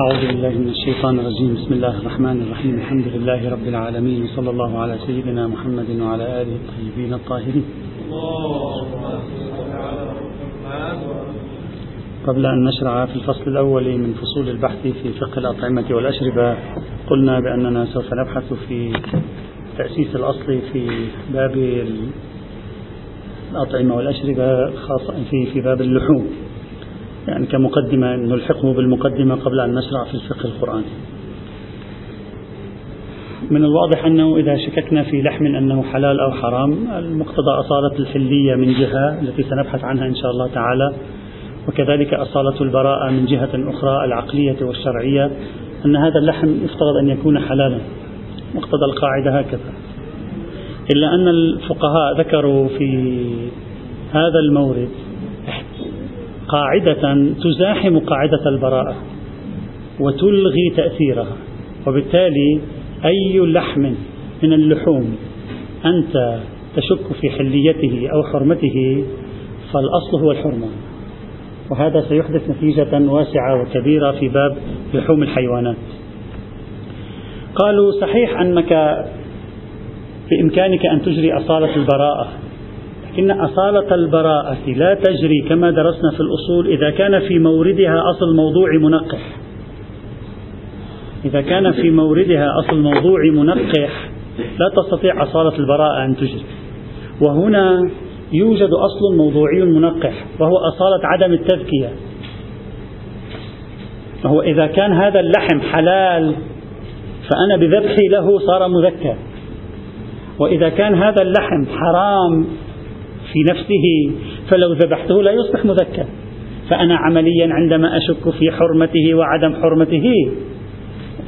أعوذ بالله من الشيطان الرجيم. بسم الله الرحمن الرحيم. الحمد لله رب العالمين. صلى الله على سيدنا محمد وعلى آله الطيبين الطاهرين. قبل أن نشرع في الفصل الأول من فصول البحث في فقه الأطعمة والأشربة قلنا بأننا سوف نبحث في تأسيس الأصل في باب الأطعمة والأشربة خاصة في في باب اللحوم. يعني كمقدمة نلحقه بالمقدمة قبل أن نشرع في الفقه القرآني. من الواضح أنه إذا شككنا في لحم أنه حلال أو حرام المقتضى أصالة الحلية من جهة التي سنبحث عنها إن شاء الله تعالى وكذلك أصالة البراءة من جهة أخرى العقلية والشرعية أن هذا اللحم يفترض أن يكون حلالا. مقتضى القاعدة هكذا. إلا أن الفقهاء ذكروا في هذا المورد قاعدة تزاحم قاعدة البراءة وتلغي تأثيرها. وبالتالي أي لحم من اللحوم أنت تشك في حليته أو حرمته فالأصل هو الحرمة وهذا سيحدث نتيجة واسعة وكبيرة في باب لحوم الحيوانات. قالوا صحيح أنك بإمكانك أن تجري أصالة البراءة لكن أصالة البراءة لا تجري كما درسنا في الأصول إذا كان في موردها أصل موضوع منقح. إذا كان في موردها أصل موضوع منقح لا تستطيع أصالة البراءة أن تجري. وهنا يوجد أصل موضوعي منقح وهو أصالة عدم التذكية. وهو إذا كان هذا اللحم حلال فأنا بذبحي له صار مذكى وإذا كان هذا اللحم حرام في نفسه فلو ذبحته لا يصبح مذكى فأنا عمليا عندما أشك في حرمته وعدم حرمته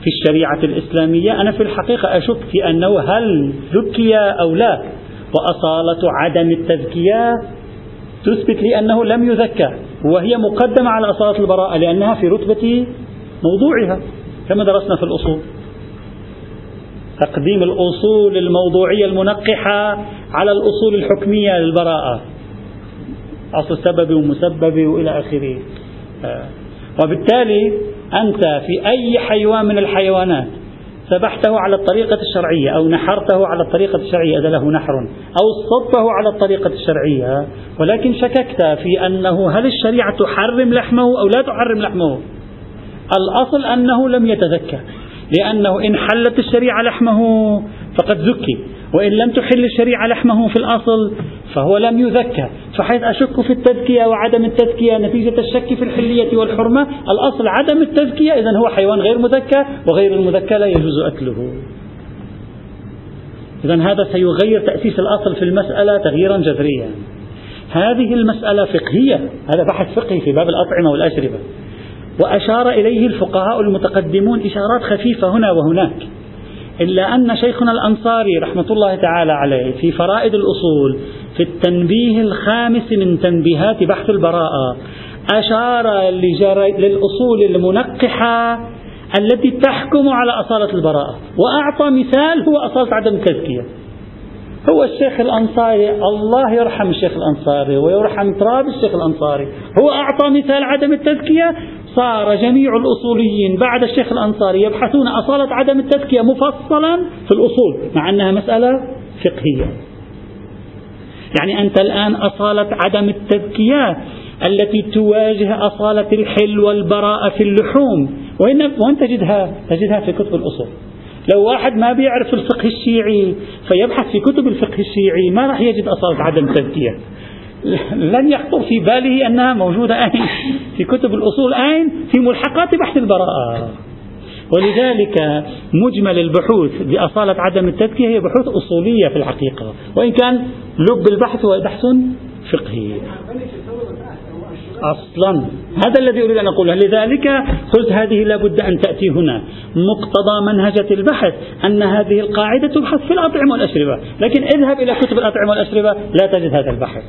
في الشريعة الإسلامية أنا في الحقيقة أشك في أنه هل ذكي أو لا وأصالة عدم التذكية تثبت لي أنه لم يذكى وهي مقدمة على أصالة البراءة لأنها في رتبة موضوعها كما درسنا في الأصول. تقديم الأصول الموضوعية المنقحة على الأصول الحكمية للبراءة. أصل سبب ومسبب وإلى آخره. آه. وبالتالي أنت في أي حيوان من الحيوانات ذبحته على الطريقة الشرعية أو نحرته على الطريقة الشرعية إذا له نحر. أو صبته على الطريقة الشرعية. ولكن شككت في أنه هل الشريعة تحرم لحمه أو لا تحرم لحمه؟ الأصل أنه لم يتذكى لأنه إن حلت الشريعة لحمه فقد زكي وإن لم تحل الشريعة لحمه في الأصل فهو لم يذكى فحيث أشك في التذكية وعدم التذكية نتيجة الشك في الحلية والحرمة الأصل عدم التذكية إذا هو حيوان غير مذكى وغير المذكى لا يجوز أكله. إذا هذا سيغير تأسيس الأصل في المسألة تغييرا جذريا. هذه المسألة فقهية. هذا بحث فقهي في باب الأطعمة والأشربة. وأشار إليه الفقهاء المتقدمون إشارات خفيفة هنا وهناك. إلا أن شيخنا الأنصاري رحمة الله تعالى عليه في فرائد الأصول في التنبيه الخامس من تنبيهات بحث البراءة أشار للأصول المنقحة التي تحكم على أصالة البراءة وأعطى مثال هو أصالة عدم التزكية هو الشيخ الأنصاري الله يرحم الشيخ الأنصاري ويرحم تراب الشيخ الأنصاري هو أعطى مثال عدم التزكية صار جميع الأصوليين بعد الشيخ الأنصاري يبحثون أصالة عدم التزكية مفصلا في الأصول مع أنها مسألة فقهية يعني أنت الآن أصالة عدم التزكية التي تواجه أصالة الحل والبراءة في اللحوم وين, وين تجدها؟ تجدها في كتب الأصول لو واحد ما بيعرف الفقه الشيعي فيبحث في كتب الفقه الشيعي ما راح يجد أصالة عدم التزكية لن يخطر في باله أنها موجودة أين؟ في كتب الأصول أين؟ في ملحقات بحث البراءة. ولذلك مجمل البحوث بأصالة عدم التذكية هي بحوث أصولية في الحقيقة. وإن كان لب البحث هو بحث فقهي. أصلا. هذا الذي أريد أن أقوله. لذلك قلت هذه لابد أن تأتي هنا. مقتضى منهجة البحث أن هذه القاعدة تبحث في الأطعمة والأشربة. لكن اذهب إلى كتب الأطعمة والأشربة. لا تجد هذا البحث.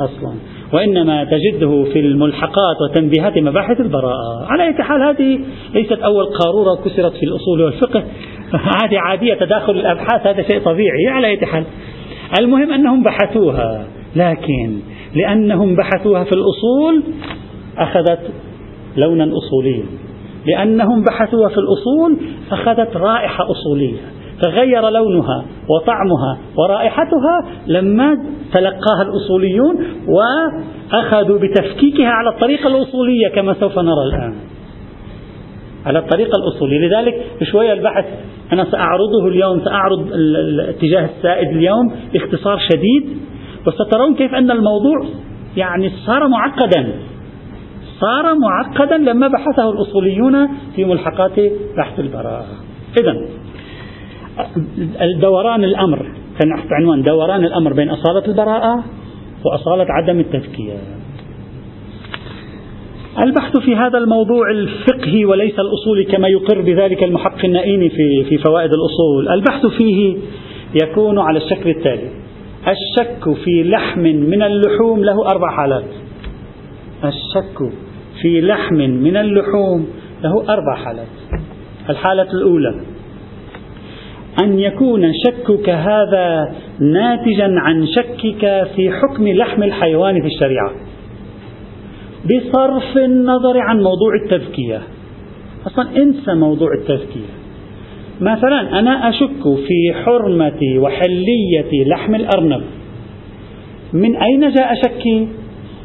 أصلا. وإنما تجده في الملحقات وتنبيهات مباحث البراءة. على أي حال هذه ليست أول قارورة كسرت في الأصول والفقه. هذه عادية تداخل الأبحاث هذا شيء طبيعي على أي حال. المهم أنهم بحثوها لكن لأنهم بحثوها في الأصول أخذت لونا أصوليا. لأنهم بحثوا في الأصول أخذت رائحة أصولية. تغير لونها وطعمها ورائحتها لما تلقاها الأصوليون وأخذوا بتفكيكها على الطريقة الأصولية كما سوف نرى الآن. على الطريقة الأصولية. لذلك شوية البحث أنا سأعرضه اليوم سأعرض الاتجاه السائد اليوم باختصار شديد وسترون كيف أن الموضوع يعني صار معقدا. صار معقدا لما بحثه الأصوليون في ملحقات بحث البراءة. إذا الدوران الأمر كان عنوان دوران الأمر بين أصالة البراءة وأصالة عدم التزكية البحث في هذا الموضوع الفقهي وليس الأصولي كما يقر بذلك المحقق النائيني في, في فوائد الأصول. البحث فيه يكون على الشكل التالي. الشك في لحم من اللحوم له أربع حالات. الشك في لحم من اللحوم له أربع حالات. الحالة الأولى أن يكون شكك هذا ناتجا عن شكك في حكم لحم الحيوان في الشريعة. بصرف النظر عن موضوع التزكية أصلا انسى موضوع التزكية مثلا أنا أشك في حرمة وحلية لحم الأرنب. من أين جاء شكي؟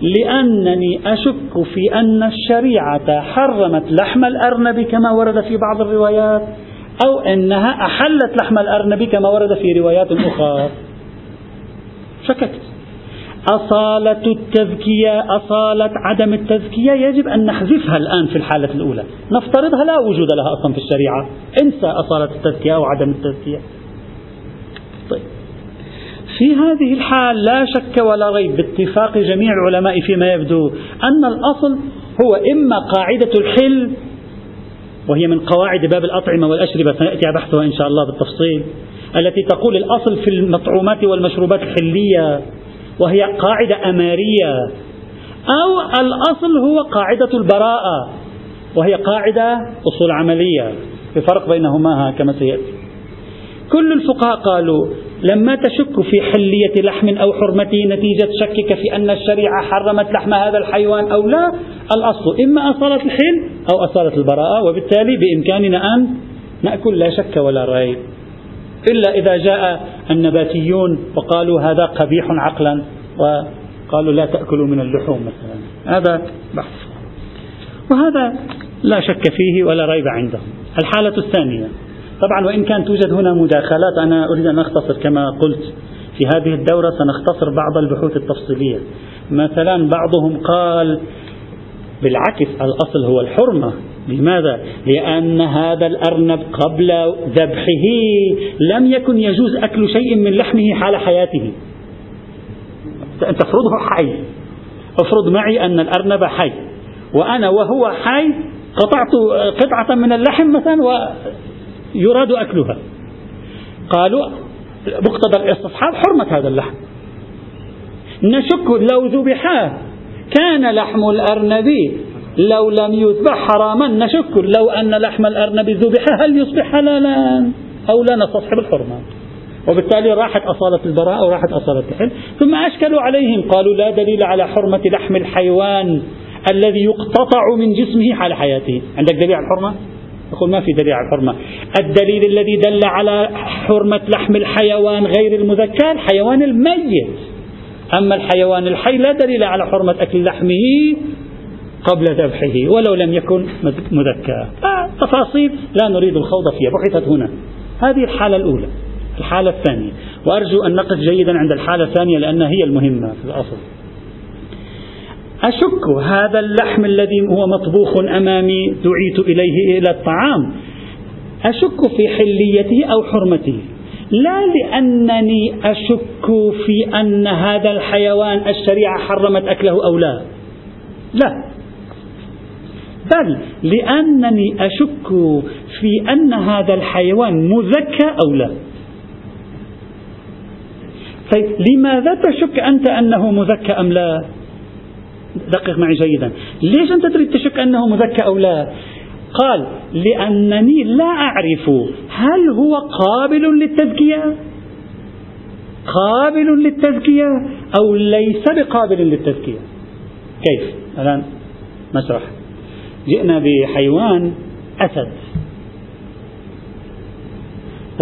لأنني أشك في أن الشريعة حرمت لحم الأرنب كما ورد في بعض الروايات. أو أنها أحلت لحم الأرنب كما ورد في روايات أخرى. شككت أصالة التزكية أصالة عدم التزكية يجب أن نحذفها الآن في الحالة الأولى. نفترضها لا وجود لها أصلا في الشريعة. انسى أصالة التزكية أو عدم التزكية طيب. في هذه الحال لا شك ولا ريب باتفاق جميع العلماء فيما يبدو أن الأصل هو إما قاعدة الحل وهي من قواعد باب الأطعمة والأشربة. سيأتي بحثها إن شاء الله بالتفصيل. التي تقول الأصل في المطعومات والمشروبات الحلية وهي قاعدة أمارية. أو الأصل هو قاعدة البراءة وهي قاعدة أصول عملية. في فرق بينهما كما سيأتي. كل الفقهاء قالوا لما تشك في حلية لحم أو حرمته نتيجة شكك في أن الشريعة حرمت لحم هذا الحيوان أو لا الأصل. إما أصالة الحل أو أصالة البراءة وبالتالي بإمكاننا أن نأكل لا شك ولا ريب. إلا إذا جاء النباتيون وقالوا هذا قبيح عقلا وقالوا لا تأكلوا من اللحوم مثلا. هذا بحث. وهذا لا شك فيه ولا ريب عندهم الحالة الثانية. طبعا وإن كان توجد هنا مداخلات أنا أريد أن أختصر كما قلت في هذه الدورة سنختصر بعض البحوث التفصيلية. مثلا بعضهم قال بالعكس الأصل هو الحرمة. لماذا؟ لأن هذا الأرنب قبل ذبحه لم يكن يجوز أكل شيء من لحمه حال حياته. تفرضه حي. افرض معي أن الأرنب حي. وأنا وهو حي قطعت قطعة من اللحم مثلا ويراد أكلها. قالوا مقتضى الاستصحاب حرمة هذا اللحم. نشك لو ذبحا كان لحم الأرنب لو لم يذبح حراما نشك لو أن لحم الأرنب ذبح هل يصبح حلالا؟ أو لا نستصحب الحرمة. وبالتالي راحت أصالة البراءة وراحت أصالة الحل ثم أشكلوا عليهم قالوا لا دليل على حرمة لحم الحيوان الذي يقتطع من جسمه حال حياته. عندك دليل على الحرمة؟ يقول ما في دليل على الحرمة. الدليل الذي دل على حرمة لحم الحيوان غير المذكى الحيوان الميت. أما الحيوان الحي لا دليل على حرمة أكل لحمه قبل ذبحه ولو لم يكن مذكى. تفاصيل لا نريد الخوض فيها بحثت هنا. هذه الحالة الأولى. الحالة الثانية. وأرجو أن نقف جيدا عند الحالة الثانية لأنها هي المهمة في الأصل. أشك هذا اللحم الذي هو مطبوخ أمامي دعيت إليه إلى الطعام؟ أشك في حليته أو حرمته؟ لا لأنني أشك في أن هذا الحيوان الشريعة حرمت أكله أو لا. لا. بل لأنني أشك في أن هذا الحيوان مذكى أو لا. طيب لماذا تشك أنت أنه مذكى أم لا؟ دقق معي جيدا. ليش أنت تريد تشك أنه مذكى أو لا؟ قال لأنني لا أعرف هل هو قابل للتذكية قابل للتذكية أو ليس بقابل للتذكية كيف؟ الآن نشرح. جئنا بحيوان أسد.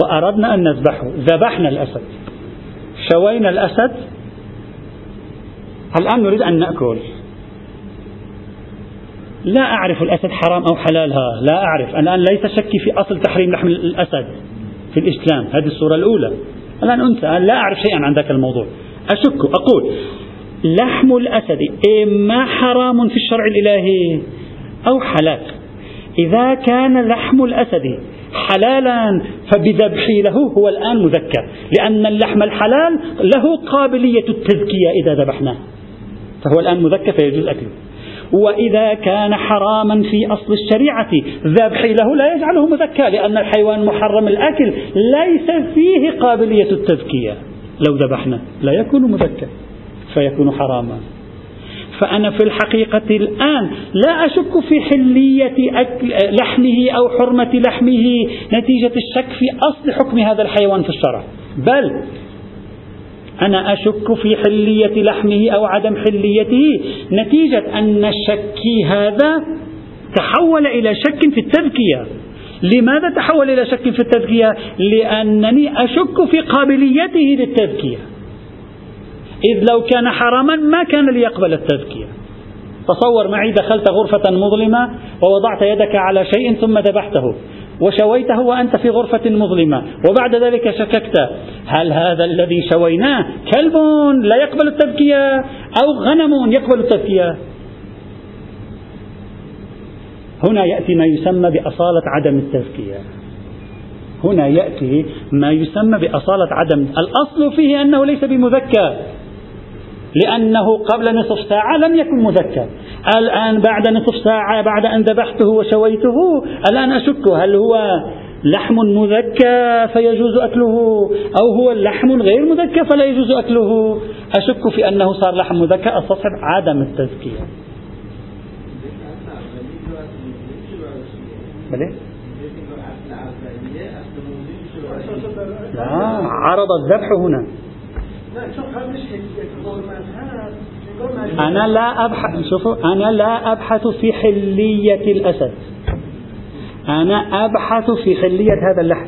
وأردنا أن نذبحه. ذبحنا الأسد. شوينا الأسد. الآن نريد أن نأكل. لا أعرف الأسد حرام أو حلالها لا أعرف. الآن ليس شكي في أصل تحريم لحم الأسد في الإسلام هذه الصورة الأولى. الآن أنثى لا أعرف شيئا عن ذاك الموضوع. أشك أقول لحم الأسد إما حرام في الشرع الإلهي أو حلال. إذا كان لحم الأسد حلالا فبذبحي له هو الآن مذكر لأن اللحم الحلال له قابلية التذكية إذا ذبحناه. فهو الآن مذكر فيجوز أكله. وإذا كان حراما في أصل الشريعة ذبحي له لا يجعله مذكى لأن الحيوان محرم الأكل ليس فيه قابلية التذكية لو ذبحنا لا يكون مذكى فيكون حراما. فأنا في الحقيقة الآن لا أشك في حلية أكل لحمه أو حرمة لحمه نتيجة الشك في أصل حكم هذا الحيوان في الشرع. بل أنا أشك في حلية لحمه أو عدم حليته. نتيجة أن شكي هذا تحول إلى شك في التذكية. لماذا تحول إلى شك في التذكية؟ لأنني أشك في قابليته للتذكية. إذ لو كان حراما ما كان ليقبل التذكية. تصور معي دخلت غرفة مظلمة ووضعت يدك على شيء ثم ذبحته. وشويته وأنت في غرفة مظلمة وبعد ذلك شككت هل هذا الذي شويناه كلب لا يقبل التذكية أو غنم يقبل التذكية؟ هنا يأتي ما يسمى بأصالة عدم التذكية. هنا يأتي ما يسمى بأصالة عدم الأصل فيه أنه ليس بمذكى. لأنه قبل نصف ساعة لم يكن مذكى الآن بعد نصف ساعة بعد أن ذبحته وشويته الآن أشك هل هو لحم مذكى فيجوز أكله أو هو لحم غير مذكى فلا يجوز أكله. أشك في أنه صار لحم مذكى أستصحب عدم التزكية؟ لا عرض الذبح هنا. أنا لا أبحث شوفوا أنا لا أبحث في حلية الأسد. أنا أبحث في حلية هذا اللحم.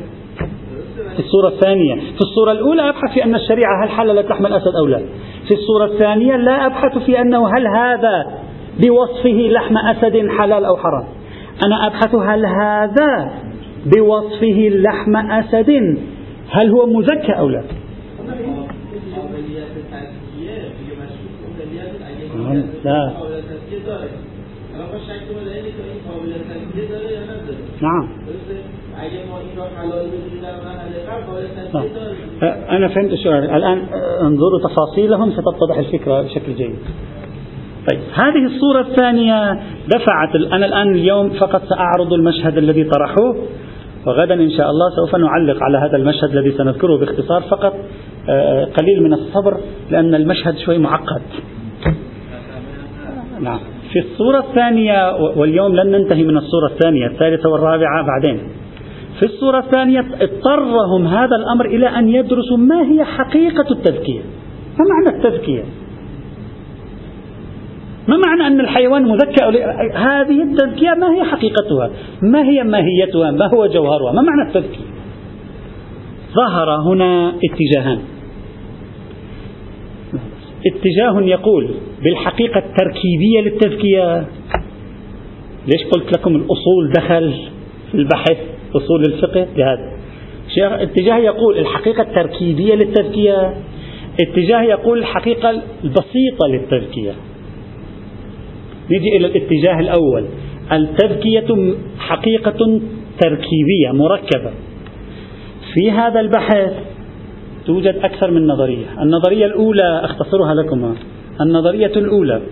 في الصورة الثانية. في الصورة الأولى أبحث في أن الشريعة هل حللت لحم الأسد أو لا. في الصورة الثانية لا أبحث في أنه هل هذا بوصفه لحم أسد حلال أو حرام. أنا أبحث هل هذا بوصفه لحم أسد هل هو مزكى أو لا. لا نعم. أنا فهمت السؤال. الآن انظروا تفاصيلهم ستتضح الفكرة بشكل جيد. طيب هذه الصورة الثانية دفعت أنا الآن اليوم فقط سأعرض المشهد الذي طرحوه وغدا إن شاء الله سوف نعلق على هذا المشهد الذي سنذكره باختصار فقط قليل من الصبر لأن المشهد شوي معقد. نعم. في الصورة الثانية واليوم لن ننتهي من الصورة الثانية الثالثة والرابعة بعدين. في الصورة الثانية اضطرهم هذا الأمر إلى أن يدرسوا ما هي حقيقة التذكية ما معنى التذكية ما معنى أن الحيوان مذكى هذه التذكية ما هي حقيقتها؟ ما هي ماهيتها؟ ما هو جوهرها؟ ما معنى التذكية ظهر هنا اتجاهان. اتجاه يقول بالحقيقة التركيبية للتزكية ليش قلت لكم الأصول دخل في البحث؟ أصول الفقه؟ لهذا اتجاه يقول الحقيقة التركيبية للتزكية اتجاه يقول الحقيقة البسيطة للتزكية نجي إلى الاتجاه الأول. التزكية حقيقة تركيبية مركبة. في هذا البحث توجد أكثر من نظرية. النظرية الأولى أختصرها لكم النظرية الأولى.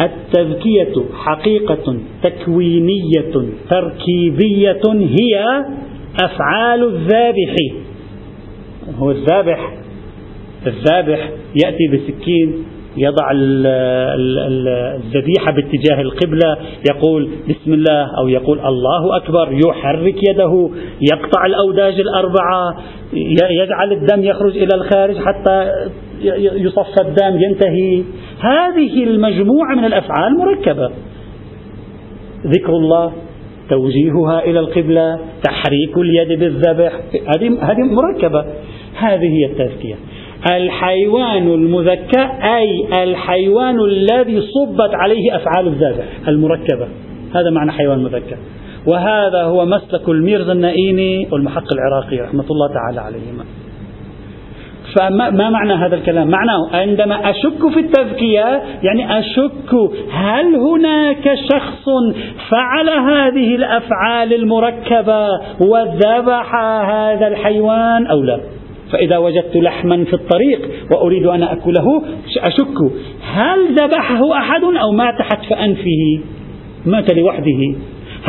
التذكية حقيقة تكوينية تركيبية هي أفعال الذابح. هو الذابح الذابح يأتي بسكين يضع الذبيحة باتجاه القبلة يقول بسم الله أو يقول الله أكبر يحرك يده يقطع الأوداج الأربعة يجعل الدم يخرج إلى الخارج حتى يصفى الدم ينتهي. هذه المجموعة من الأفعال مركبة. ذكر الله توجيهها إلى القبلة تحريك اليد بالذبح هذه هذه مركبة. هذه هي التزكية. الحيوان المذكى أي الحيوان الذي صبت عليه أفعال الذابح المركبة هذا معنى حيوان مذكى وهذا هو مسلك الميرزا النائيني والمحق العراقي رحمة الله تعالى عليهما فما ما معنى هذا الكلام؟ معناه عندما أشك في التزكية يعني أشك هل هناك شخص فعل هذه الأفعال المركبة وذبح هذا الحيوان أو لا؟ فإذا وجدت لحما في الطريق وأريد أن أكله أشك هل ذبحه أحد أو مات حتف أنفه مات لوحده.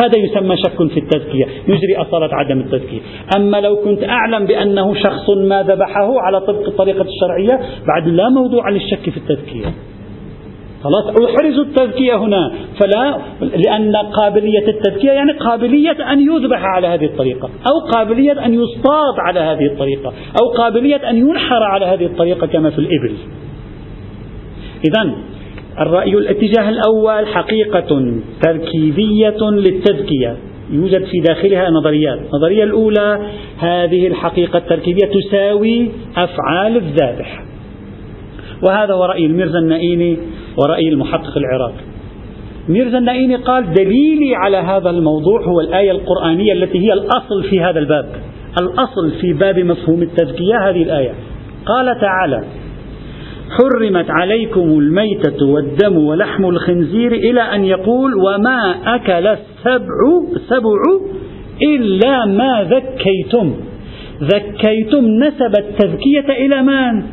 هذا يسمى شك في التزكية يجري أصالة عدم التزكية. أما لو كنت أعلم بأنه شخص ما ذبحه على طبق الطريقة الشرعية بعد لا موضوع للشك في التزكية. خلاص؟ أحرز التزكية هنا. فلا لأن قابلية التزكية يعني قابلية أن يذبح على هذه الطريقة أو قابلية أن يصطاد على هذه الطريقة أو قابلية أن ينحر على هذه الطريقة كما في الإبل. إذا الرأي الاتجاه الأول حقيقة تركيبية للتزكية يوجد في داخلها نظريات. النظرية الأولى هذه الحقيقة التركيبية تساوي أفعال الذابح. وهذا هو رأي الميرزا النائيني ورأي المحقق العراقي. ميرزا النائيني قال دليلي على هذا الموضوع هو الآية القرآنية التي هي الأصل في هذا الباب. الأصل في باب مفهوم التزكية هذه الآية. قال تعالى حرمت عليكم الميتة والدم ولحم الخنزير إلى أن يقول وما أكل السبع سبع إلا ما ذكيتم. ذكيتم نسب التذكية إلى من؟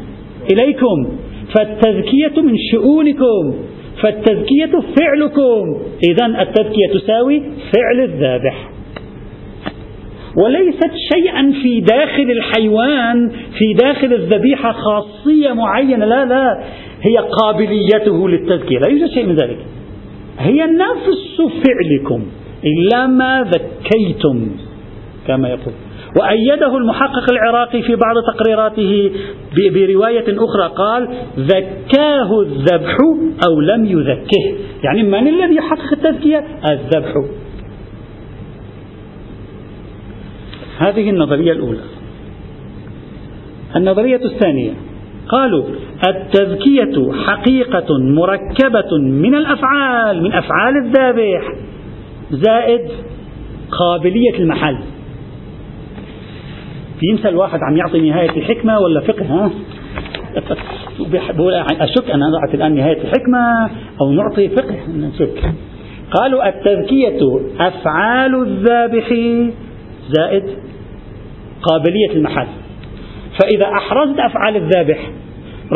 إليكم. فالتزكية من شؤونكم فالتزكية فعلكم. إذا التزكية تساوي فعل الذابح. وليست شيئا في داخل الحيوان في داخل الذبيحة خاصية معينة. لا لا. هي قابليته للتزكية لا يوجد شيء من ذلك. هي نفس فعلكم إلا ما ذكيتم كما يقول. وأيده المحقق العراقي في بعض تقريراته برواية أخرى قال ذكاه الذبح أو لم يذكه. يعني من الذي يحقق التذكية؟ الذبح. هذه النظرية الأولى. النظرية الثانية. قالوا التذكية حقيقة مركبة من الأفعال من أفعال الذابح زائد قابلية المحل. ينسى الواحد عم يعطي نهاية الحكمة ولا فقه ها؟ بقول أشك أن أضعت الآن نهاية الحكمة أو نعطي فقه نشك قالوا التذكية أفعال الذابح زائد قابلية المحل فإذا أحرزت أفعال الذابح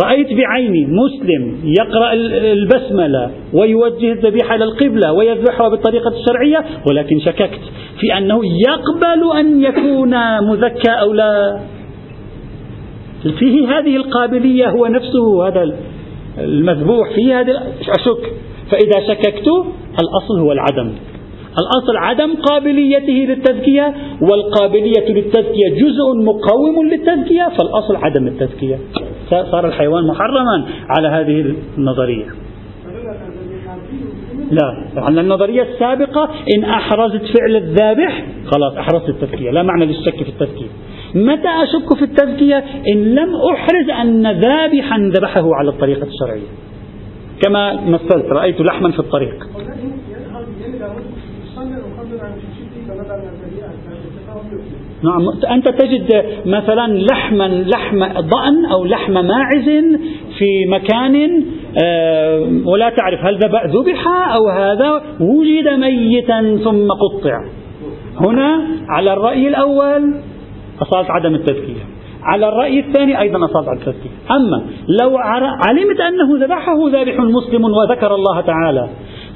رأيت بعيني مسلم يقرأ البسملة ويوجه الذبيحة إلى القبلة ويذبحها بالطريقة الشرعية ولكن شككت في أنه يقبل أن يكون مذكى أو لا. فيه هذه القابلية هو نفسه هذا المذبوح فيه هذا أشك. فإذا شككت الأصل هو العدم. الأصل عدم قابليته للتزكية والقابلية للتزكية جزء مقوم للتزكية فالأصل عدم التزكية صار الحيوان محرما على هذه النظرية. لا على النظرية السابقة إن أحرزت فعل الذابح خلاص أحرزت التزكية لا معنى للشك في التزكية متى أشك في التزكية إن لم أحرز أن ذابحا ذبحه على الطريقة الشرعية. كما مثلت رأيت لحما في الطريق. نعم. أنت تجد مثلا لحما لحم ضأن أو لحم ماعز في مكان آه، ولا تعرف هل ذبح أو هذا وجد ميتا ثم قطع. هنا على الرأي الأول أصالة عدم التذكية على الرأي الثاني أيضا أصابع التذكير. أما لو علمت أنه ذبحه ذابح مسلم وذكر الله تعالى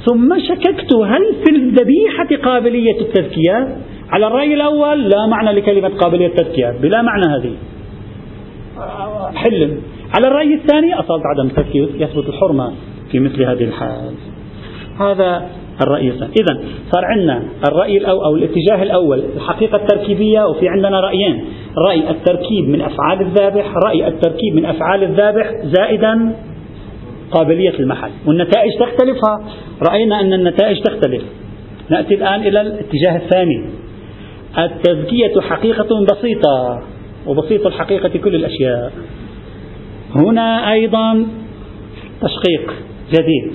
ثم شككت هل في الذبيحة قابلية التذكية على الرأي الأول لا معنى لكلمة قابلية التذكية بلا معنى هذه. حل. على الرأي الثاني أصالة عدم التذكير يثبت الحرمة في مثل هذه الحال. هذا الرأي الثاني. إذا صار عندنا الرأي الأول أو الاتجاه الأول الحقيقة التركيبية وفي عندنا رأيين. رأي التركيب من أفعال الذابح رأي التركيب من أفعال الذابح زائدا قابلية المحل. والنتائج تختلف رأينا أن النتائج تختلف. نأتي الآن إلى الاتجاه الثاني. التزكية حقيقة بسيطة وبسيط الحقيقة كل الأشياء. هنا أيضا تشقيق جديد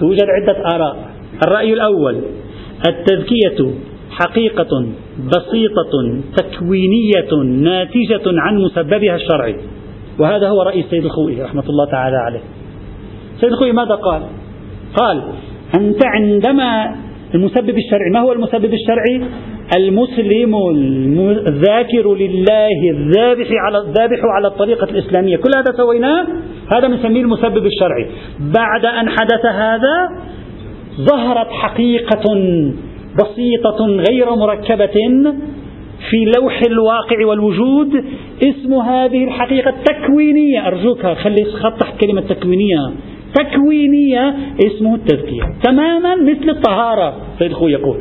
توجد عدة آراء. الرأي الأول التزكية حقيقة بسيطة تكوينية ناتجة عن مسببها الشرعي. وهذا هو رأي السيد الخوئي رحمة الله تعالى عليه. السيد الخوئي ماذا قال؟ قال أنت عندما المسبب الشرعي ما هو المسبب الشرعي؟ المسلم الذاكر لله الذابح على الذابح على الطريقة الإسلامية. كل هذا سويناه؟ هذا بنسميه المسبب الشرعي. بعد أن حدث هذا ظهرت حقيقة بسيطة غير مركبة في لوح الواقع والوجود اسم هذه الحقيقة التكوينية أرجوك خلي خط تحت كلمة تكوينية. تكوينية اسمه التزكية تماما مثل الطهارة سيد يقول.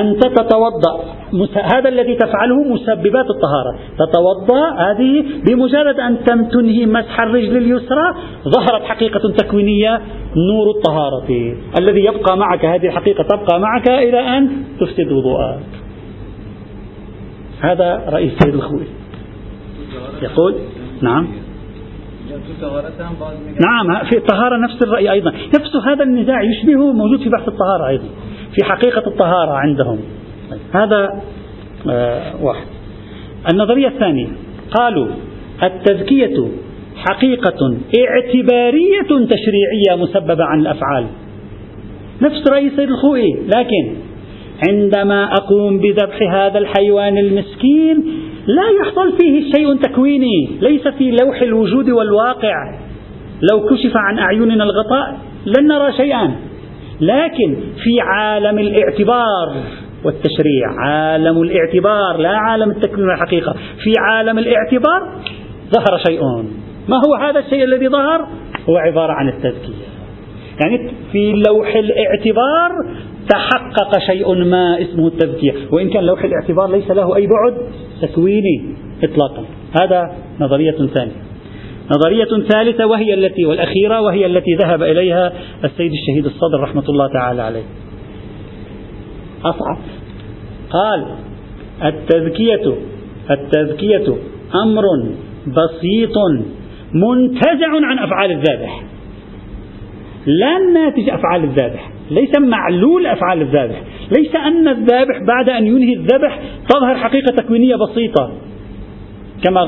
أنت تتوضأ هذا الذي تفعله مسببات الطهارة. تتوضأ هذه بمجرد أن تنهي مسح الرجل اليسرى ظهرت حقيقة تكوينية نور الطهارة. الذي يبقى معك هذه الحقيقة تبقى معك إلى أن تفسد وضوءك. هذا رئيس سيد الخوي. يقول؟ نعم. نعم في الطهارة نفس الرأي أيضا. نفس هذا النزاع يشبهه موجود في بحث الطهارة أيضا. في حقيقة الطهارة عندهم. هذا آه واحد. النظرية الثانية. قالوا التزكية حقيقة اعتبارية تشريعية مسببة عن الأفعال. نفس رأي سيد الخوئي. لكن عندما أقوم بذبح هذا الحيوان المسكين لا يحصل فيه شيء تكويني ليس في لوح الوجود والواقع. لو كشف عن أعيننا الغطاء لن نرى شيئا. لكن في عالم الاعتبار والتشريع عالم الاعتبار لا عالم التكوين والحقيقة في عالم الاعتبار ظهر شيء. ما هو هذا الشيء الذي ظهر؟ هو عبارة عن التزكية يعني في لوح الاعتبار تحقق شيء ما اسمه التزكية وإن كان لوح الاعتبار ليس له أي بعد تكويني إطلاقا. هذا نظرية ثانية. نظرية ثالثة وهي التي والأخيرة وهي التي ذهب إليها السيد الشهيد الصدر رحمة الله تعالى عليه. أصعب. قال التزكية التزكية أمر بسيط منتزع عن أفعال الذابح. لا ناتج أفعال الذابح. ليس معلول أفعال الذابح. ليس أن الذابح بعد أن ينهي الذبح تظهر حقيقة تكوينية بسيطة. كما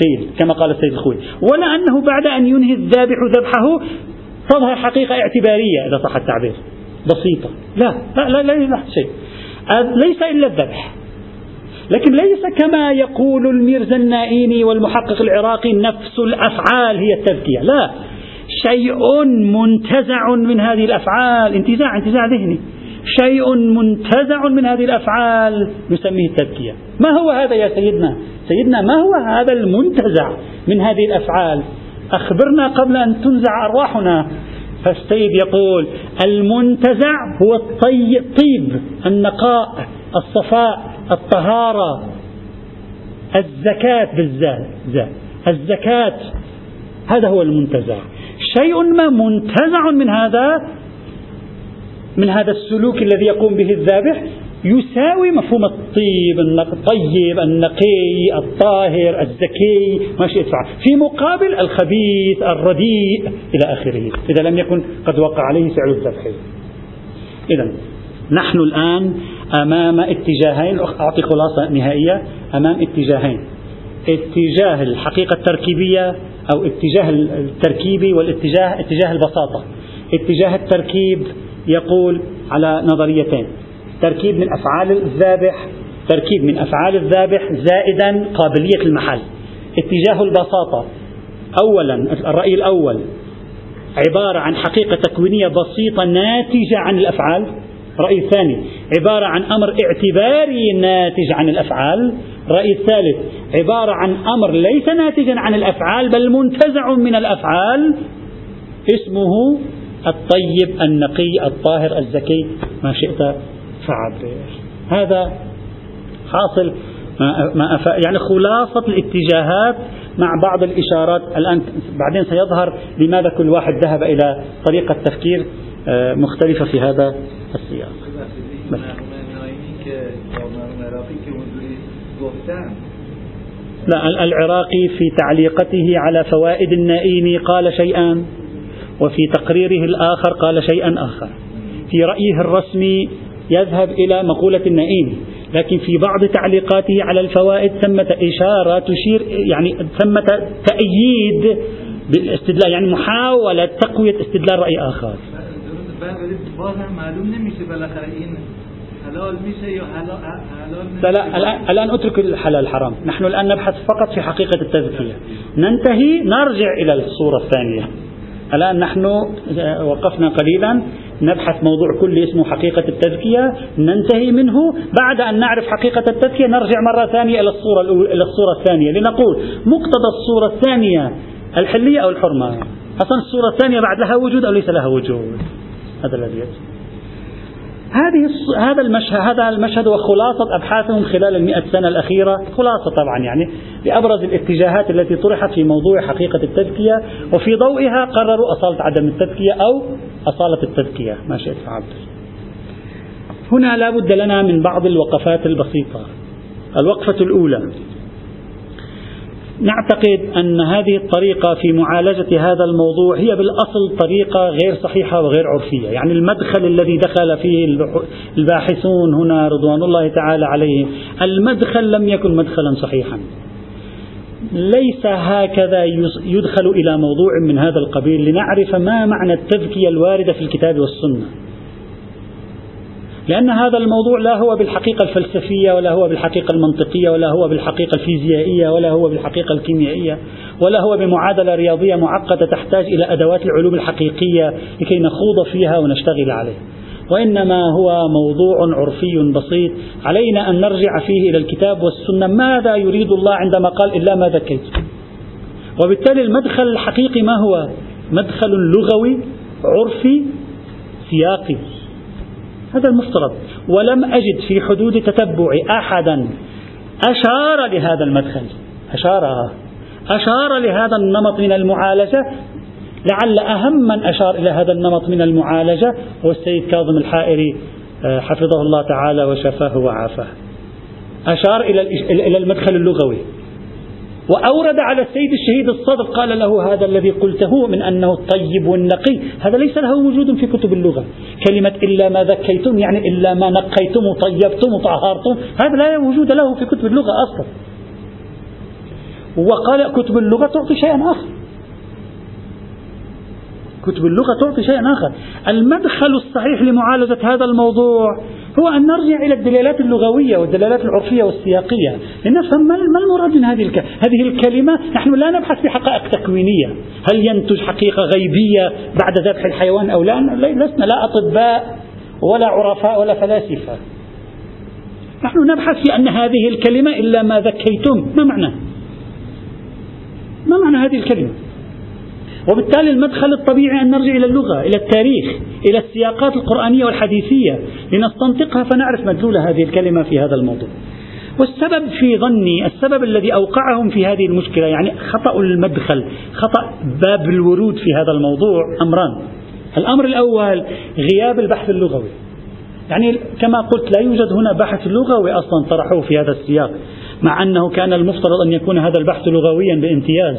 قيل كما قال السيد الخوي. ولا أنه بعد أن ينهي الذابح ذبحه تظهر حقيقة اعتبارية إذا صح التعبير. بسيطة. لا لا لا, لا, لا شيء. ليس إلا الذبح. لكن ليس كما يقول الميرزا النائيني والمحقق العراقي نفس الأفعال هي التذكية. لا. شيء منتزع من هذه الأفعال. انتزاع انتزاع ذهني. شيء منتزع من هذه الأفعال. نسميه التذكية. ما هو هذا يا سيدنا؟ سيدنا ما هو هذا المنتزع من هذه الأفعال؟ أخبرنا قبل أن تنزع أرواحنا. فالسيد يقول المنتزع هو الطيب النقاء الصفاء الطهارة. الزكاة بالزاد الزكاة هذا هو المنتزع. شيء ما منتزع من هذا من هذا السلوك الذي يقوم به الذابح يساوي مفهوم الطيب الطيب النقي الطاهر الزكي ما شئت. فعل في مقابل الخبيث الرديء إلى آخره. إذا لم يكن قد وقع عليه فعل الذبح. إذا نحن الآن أمام اتجاهين أعطي خلاصة نهائية أمام اتجاهين. اتجاه الحقيقة التركيبية أو اتجاه التركيبي والاتجاه اتجاه البساطة. اتجاه التركيب يقول على نظريتين. تركيب من أفعال الذابح تركيب من أفعال الذابح زائدا قابلية المحل. اتجاه البساطة. أولا الرأي الأول. عبارة عن حقيقة تكوينية بسيطة ناتجة عن الأفعال. الرأي الثاني. عبارة عن أمر اعتباري ناتج عن الأفعال. الرأي الثالث عبارة عن أمر ليس ناتجا عن الأفعال بل منتزع من الأفعال اسمه الطيب النقي الطاهر الزكي. ما شئت فعبر. هذا حاصل ما ما يعني خلاصة الاتجاهات مع بعض الإشارات. الآن بعدين سيظهر لماذا كل واحد ذهب إلى طريقة تفكير آه، مختلفة في هذا السياق. بس. لا العراقي في تعليقته على فوائد النائيني قال شيئا وفي تقريره الآخر قال شيئا آخر. في رأيه الرسمي يذهب إلى مقولة النائيني لكن في بعض تعليقاته على الفوائد ثمة إشارة تشير يعني ثمة تأييد بالاستدلال يعني محاولة تقوية استدلال رأي آخر. لا لا الآن, الآن أترك الحلال الحرام. نحن الآن نبحث فقط في حقيقة التزكية ننتهي نرجع إلى الصورة الثانية. الآن نحن وقفنا قليلا. نبحث موضوع كل اسمه حقيقة التزكية ننتهي منه. بعد أن نعرف حقيقة التزكية نرجع مرة ثانية إلى الصورة إلى الصورة الثانية. لنقول مقتضى الصورة الثانية الحلية أو الحرمة؟ أصلا الصورة الثانية بعد لها وجود أو ليس لها وجود؟ هذا الذي يجب هذه هذا المشهد هذا المشهد وخلاصة أبحاثهم خلال المئة سنة الأخيرة خلاصة طبعا يعني لأبرز الاتجاهات التي طرحت في موضوع حقيقة التزكية وفي ضوئها قرروا أصالة عدم التزكية أو أصالة التزكية ما شئت فعلت هنا لا بد لنا من بعض الوقفات البسيطة. الوقفة الأولى. نعتقد أن هذه الطريقة في معالجة هذا الموضوع هي بالأصل طريقة غير صحيحة وغير عرفية. يعني المدخل الذي دخل فيه الباحثون هنا رضوان الله تعالى عليهم المدخل لم يكن مدخلا صحيحا. ليس هكذا يدخل إلى موضوع من هذا القبيل لنعرف ما معنى التذكية الواردة في الكتاب والسنة. لأن هذا الموضوع لا هو بالحقيقة الفلسفية ولا هو بالحقيقة المنطقية ولا هو بالحقيقة الفيزيائية ولا هو بالحقيقة الكيميائية ولا هو بمعادلة رياضية معقدة تحتاج إلى أدوات العلوم الحقيقية لكي نخوض فيها ونشتغل عليه. وإنما هو موضوع عرفي بسيط. علينا أن نرجع فيه إلى الكتاب والسنة. ماذا يريد الله عندما قال إلا ما ذكيت؟ وبالتالي المدخل الحقيقي ما هو؟ مدخل لغوي عرفي سياقي. هذا المفترض. ولم أجد في حدود تتبع أحدا أشار لهذا المدخل. أشار. أشار لهذا النمط من المعالجة. لعل أهم من أشار إلى هذا النمط من المعالجة هو السيد كاظم الحائري آه، حفظه الله تعالى وشفاه وعافاه. أشار إلى المدخل اللغوي. وأورد على السيد الشهيد الصدر قال له هذا الذي قلته من أنه الطيب والنقي هذا ليس له وجود في كتب اللغة. كلمة إلا ما ذكيتم يعني إلا ما نقيتم وطيبتم وطهرتم. هذا لا وجود له في كتب اللغة أصلا. وقال كتب اللغة تعطي شيئا آخر. كتب اللغة تعطي شيئا آخر. المدخل الصحيح لمعالجة هذا الموضوع هو أن نرجع إلى الدلالات اللغوية والدلالات العرفية والسياقية. لنفهم ما المراد من هذه هذه الكلمة. نحن لا نبحث في حقائق تكوينية. هل ينتج حقيقة غيبية بعد ذبح الحيوان أو لا؟ لسنا لا أطباء ولا عرفاء ولا فلاسفة. نحن نبحث في أن هذه الكلمة إلا ما ذكيتم. ما معنى؟ ما معنى هذه الكلمة؟ وبالتالي المدخل الطبيعي أن نرجع إلى اللغة إلى التاريخ إلى السياقات القرآنية والحديثية لنستنطقها فنعرف مدلول هذه الكلمة في هذا الموضوع. والسبب في ظني السبب الذي أوقعهم في هذه المشكلة يعني خطأ المدخل خطأ باب الورود في هذا الموضوع أمران. الأمر الأول غياب البحث اللغوي. يعني كما قلت لا يوجد هنا بحث لغوي أصلا طرحوه في هذا السياق مع أنه كان المفترض أن يكون هذا البحث لغويا بامتياز.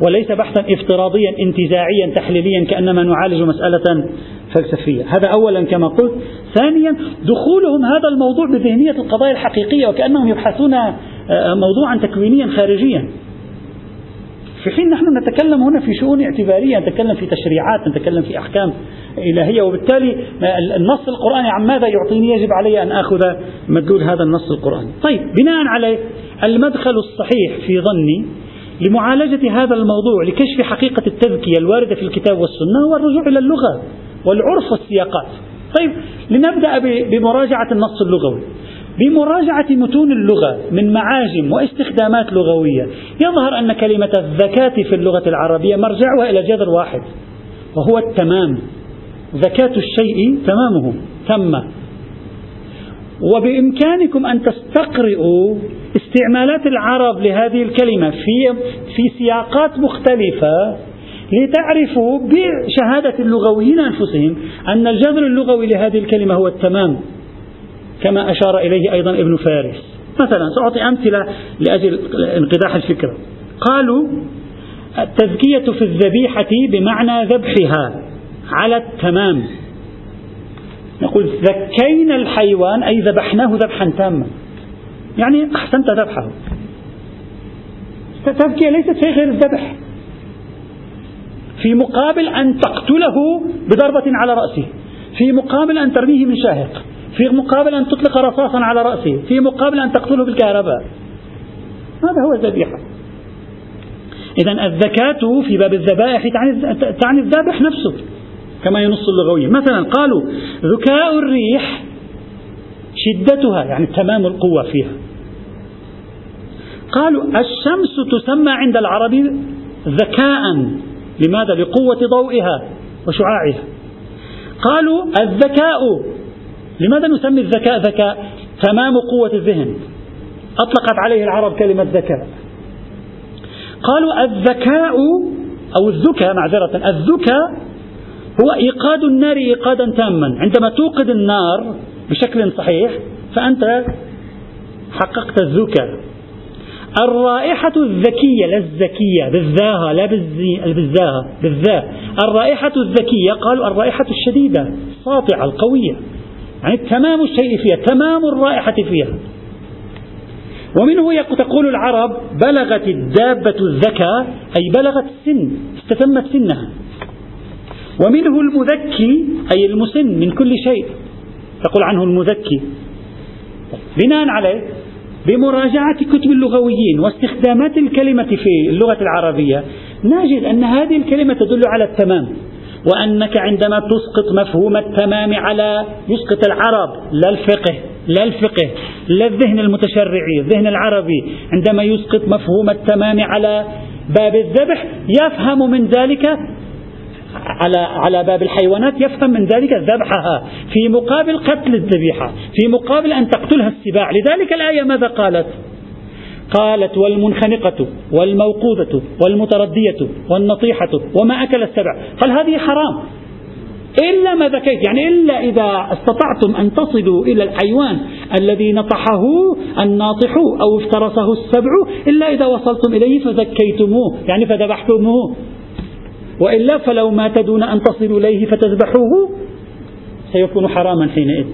وليس بحثا افتراضيا انتزاعيا تحليليا كأنما نعالج مسألة فلسفية. هذا أولا كما قلت. ثانيا دخولهم هذا الموضوع بذهنية القضايا الحقيقية وكأنهم يبحثون آه، موضوعا تكوينيا خارجيا. في حين نحن نتكلم هنا في شؤون اعتبارية نتكلم في تشريعات نتكلم في أحكام إلهية وبالتالي النص القرآني عن ماذا يعطيني؟ يجب علي أن أخذ مدلول هذا النص القرآني. طيب بناء عليه المدخل الصحيح في ظني لمعالجة هذا الموضوع لكشف حقيقة التذكية الواردة في الكتاب والسنة هو الرجوع إلى اللغة والعرف والسياقات. طيب لنبدأ بمراجعة النص اللغوي. بمراجعة متون اللغة من معاجم واستخدامات لغوية يظهر أن كلمة الذكاة في اللغة العربية مرجعها إلى جذر واحد وهو التمام. ذكاة الشيء تمامه. تم وبإمكانكم أن تستقرئوا استعمالات العرب لهذه الكلمة في في سياقات مختلفة لتعرفوا بشهادة اللغويين أنفسهم أن الجذر اللغوي لهذه الكلمة هو التمام كما أشار إليه أيضا ابن فارس. مثلا سأعطي أمثلة لأجل انقداح الفكرة. قالوا التزكية في الذبيحة بمعنى ذبحها على التمام. نقول ذكينا الحيوان أي ذبحناه ذبحا تاما. يعني أحسنت ذبحه التزكية ليست شيء غير الذبح. في مقابل أن تقتله بضربة على رأسه. في مقابل أن ترميه من شاهق. في مقابل أن تطلق رصاصا على رأسه. في مقابل أن تقتله بالكهرباء. هذا هو الذبيحة. إذا الزكاة في باب الذبائح تعني الذابح نفسه. كما ينص اللغويين. مثلا قالوا ذكاء الريح شدتها يعني تمام القوة فيها. قالوا الشمس تسمى عند العرب ذكاء. لماذا؟ لقوة ضوئها وشعاعها. قالوا الذكاء لماذا نسمي الذكاء ذكاء؟ تمام قوة الذهن. أطلقت عليه العرب كلمة ذكاء. قالوا الذكاء أو الذكاء معذرة الذكاء هو إيقاد النار إيقادا تاما. عندما توقد النار بشكل صحيح فأنت حققت الذكاء الرائحة الذكية لا الزكية بالذاها لا بالزاها بالذا. الرائحة الذكية قالوا الرائحة الشديدة الساطعة القوية. يعني تمام الشيء فيها تمام الرائحة فيها. ومنه تقول العرب بلغت الدابة الذكاء أي بلغت السن استتمت سنها. ومنه المذكي أي المسن من كل شيء. تقول عنه المذكي. بناء عليه بمراجعة كتب اللغويين واستخدامات الكلمة في اللغة العربية نجد أن هذه الكلمة تدل على التمام وأنك عندما تسقط مفهوم التمام على يسقط العرب لا الفقه لا الفقه لا الذهن المتشرعي الذهن العربي عندما يسقط مفهوم التمام على باب الذبح يفهم من ذلك على على باب الحيوانات يفهم من ذلك ذبحها في مقابل قتل الذبيحة في مقابل أن تقتلها السباع. لذلك الآية ماذا قالت؟ قالت والمنخنقة والموقوذة والمتردية والنطيحة وما أكل السبع. قال هذه حرام. إلا ما ذكيت يعني إلا إذا استطعتم أن تصلوا إلى الحيوان الذي نطحه الناطح أو افترسه السبع إلا إذا وصلتم إليه فذكيتموه يعني فذبحتموه. وإلا فلو ما تدون أن تصلوا إليه فتذبحوه سيكون حراما حينئذ.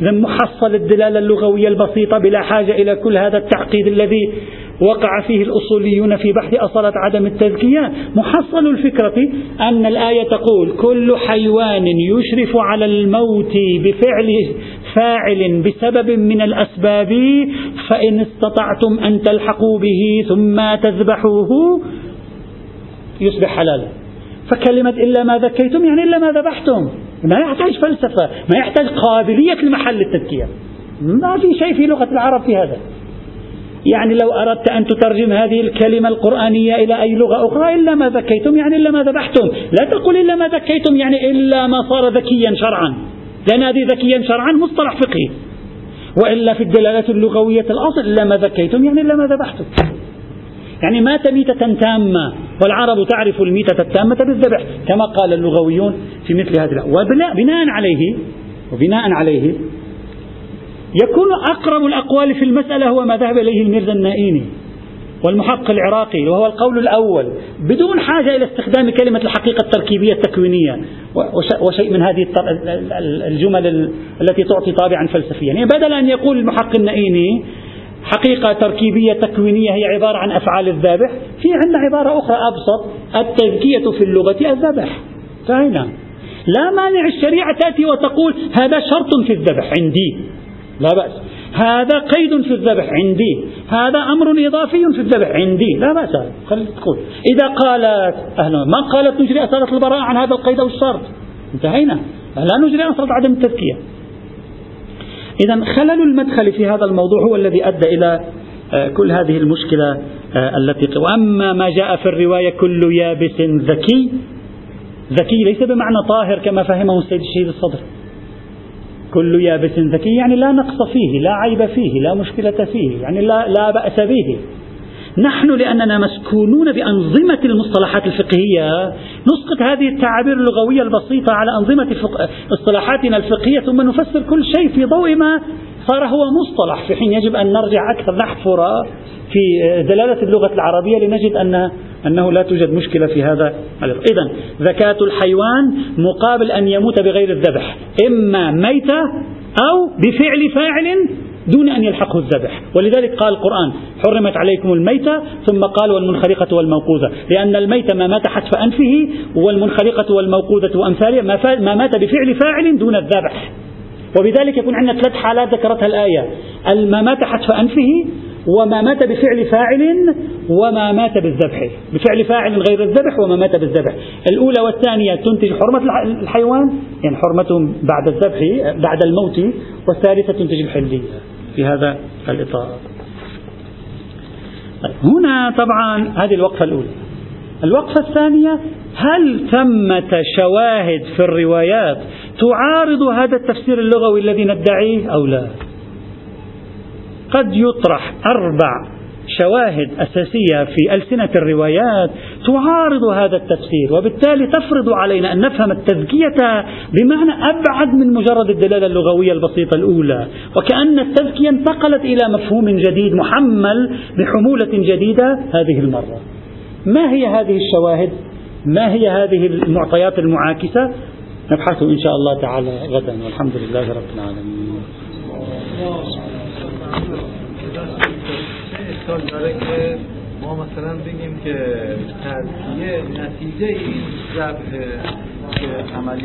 إذا محصل الدلالة اللغوية البسيطة بلا حاجة إلى كل هذا التعقيد الذي وقع فيه الأصوليون في بحث أصالة عدم التزكية محصل الفكرة أن الآية تقول كل حيوان يشرف على الموت بفعل فاعل بسبب من الأسباب فإن استطعتم أن تلحقوا به ثم تذبحوه يصبح حلالا. فكلمة إلا ما ذكيتم يعني إلا ما ذبحتم. ما يحتاج فلسفة ما يحتاج قابلية لمحل التذكية ما في شيء في لغة العرب في هذا. يعني لو أردت أن تترجم هذه الكلمة القرآنية إلى أي لغة أخرى إلا ما ذكيتم يعني إلا ما ذبحتم. لا تقول إلا ما ذكيتم يعني إلا ما صار ذكيا شرعا. لأن هذه ذكيا شرعا مصطلح فقهي. وإلا في الدلالات اللغوية الأصل إلا ما ذكيتم يعني إلا ما ذبحتم. يعني مات ميتة تامة والعرب تعرف الميتة التامة بالذبح كما قال اللغويون في مثل هذا وبناء عليه وبناء عليه يكون أقرب الأقوال في المسألة هو ما ذهب إليه الميرزا النائيني والمحقق العراقي وهو القول الأول بدون حاجة إلى استخدام كلمة الحقيقة التركيبية التكوينية وشيء من هذه الجمل التي تعطي طابعا فلسفيا. يعني بدل أن يقول المحقق النائيني حقيقة تركيبية تكوينية هي عبارة عن أفعال الذابح في عندنا عبارة أخرى أبسط التزكية في اللغة الذبح فهنا لا مانع الشريعة تأتي وتقول هذا شرط في الذبح عندي. لا بأس. هذا قيد في الذبح عندي. هذا أمر إضافي في الذبح عندي. لا بأس. خلي تقول إذا قالت أهلا ما قالت نجري أصالة البراءة عن هذا القيد أو الشرط؟ انتهينا. لا نجري أصالة عدم التزكية إذا خلل المدخل في هذا الموضوع هو الذي أدى إلى آه، كل هذه المشكلة آه، التي وأما ما جاء في الرواية كل يابس ذكي ذكي ليس بمعنى طاهر كما فهمه السيد الشهيد الصدر. كل يابس ذكي يعني لا نقص فيه لا عيب فيه لا مشكلة فيه يعني لا, لا بأس به. نحن لأننا مسكونون بأنظمة المصطلحات الفقهية. نسقط هذه التعابير اللغوية البسيطة على أنظمة اصطلاحاتنا الفقهية ثم نفسر كل شيء في ضوء ما صار هو مصطلح. في حين يجب أن نرجع أكثر نحفر في دلالة اللغة العربية لنجد أن أنه لا توجد مشكلة في هذا إذا زكاة الحيوان مقابل أن يموت بغير الذبح إما ميتة أو بفعل فاعل دون أن يلحقه الذبح. ولذلك قال القرآن حرمت عليكم الميتة ثم قال والمنخرقة والموقوذة. لأن الميتة ما مات حتف أنفه والمنخرقة والموقوذة وأمثالها ما مات بفعل فاعل دون الذبح. وبذلك يكون عندنا ثلاث حالات ذكرتها الآية. ما مات حتف أنفه وما مات بفعل فاعل وما مات بالذبح. بفعل فاعل غير الذبح وما مات بالذبح. الأولى والثانية تنتج حرمة الحيوان يعني حرمته بعد الذبح بعد الموت والثالثة تنتج الحلية في هذا الإطار. هنا طبعا هذه الوقفة الأولى. الوقفة الثانية هل ثمة شواهد في الروايات تعارض هذا التفسير اللغوي الذي ندعيه أو لا؟ قد يطرح أربع شواهد أساسية في ألسنة الروايات تعارض هذا التفسير وبالتالي تفرض علينا أن نفهم التزكية بمعنى أبعد من مجرد الدلالة اللغوية البسيطة الأولى وكأن التزكية انتقلت إلى مفهوم جديد محمل بحمولة جديدة هذه المرة. ما هي هذه الشواهد؟ ما هي هذه المعطيات المعاكسة؟ نبحث إن شاء الله تعالى غدا والحمد لله رب العالمين. اشکال داره که ما مثلا بگیم که تزکیه نتیجه این ضبط که عملی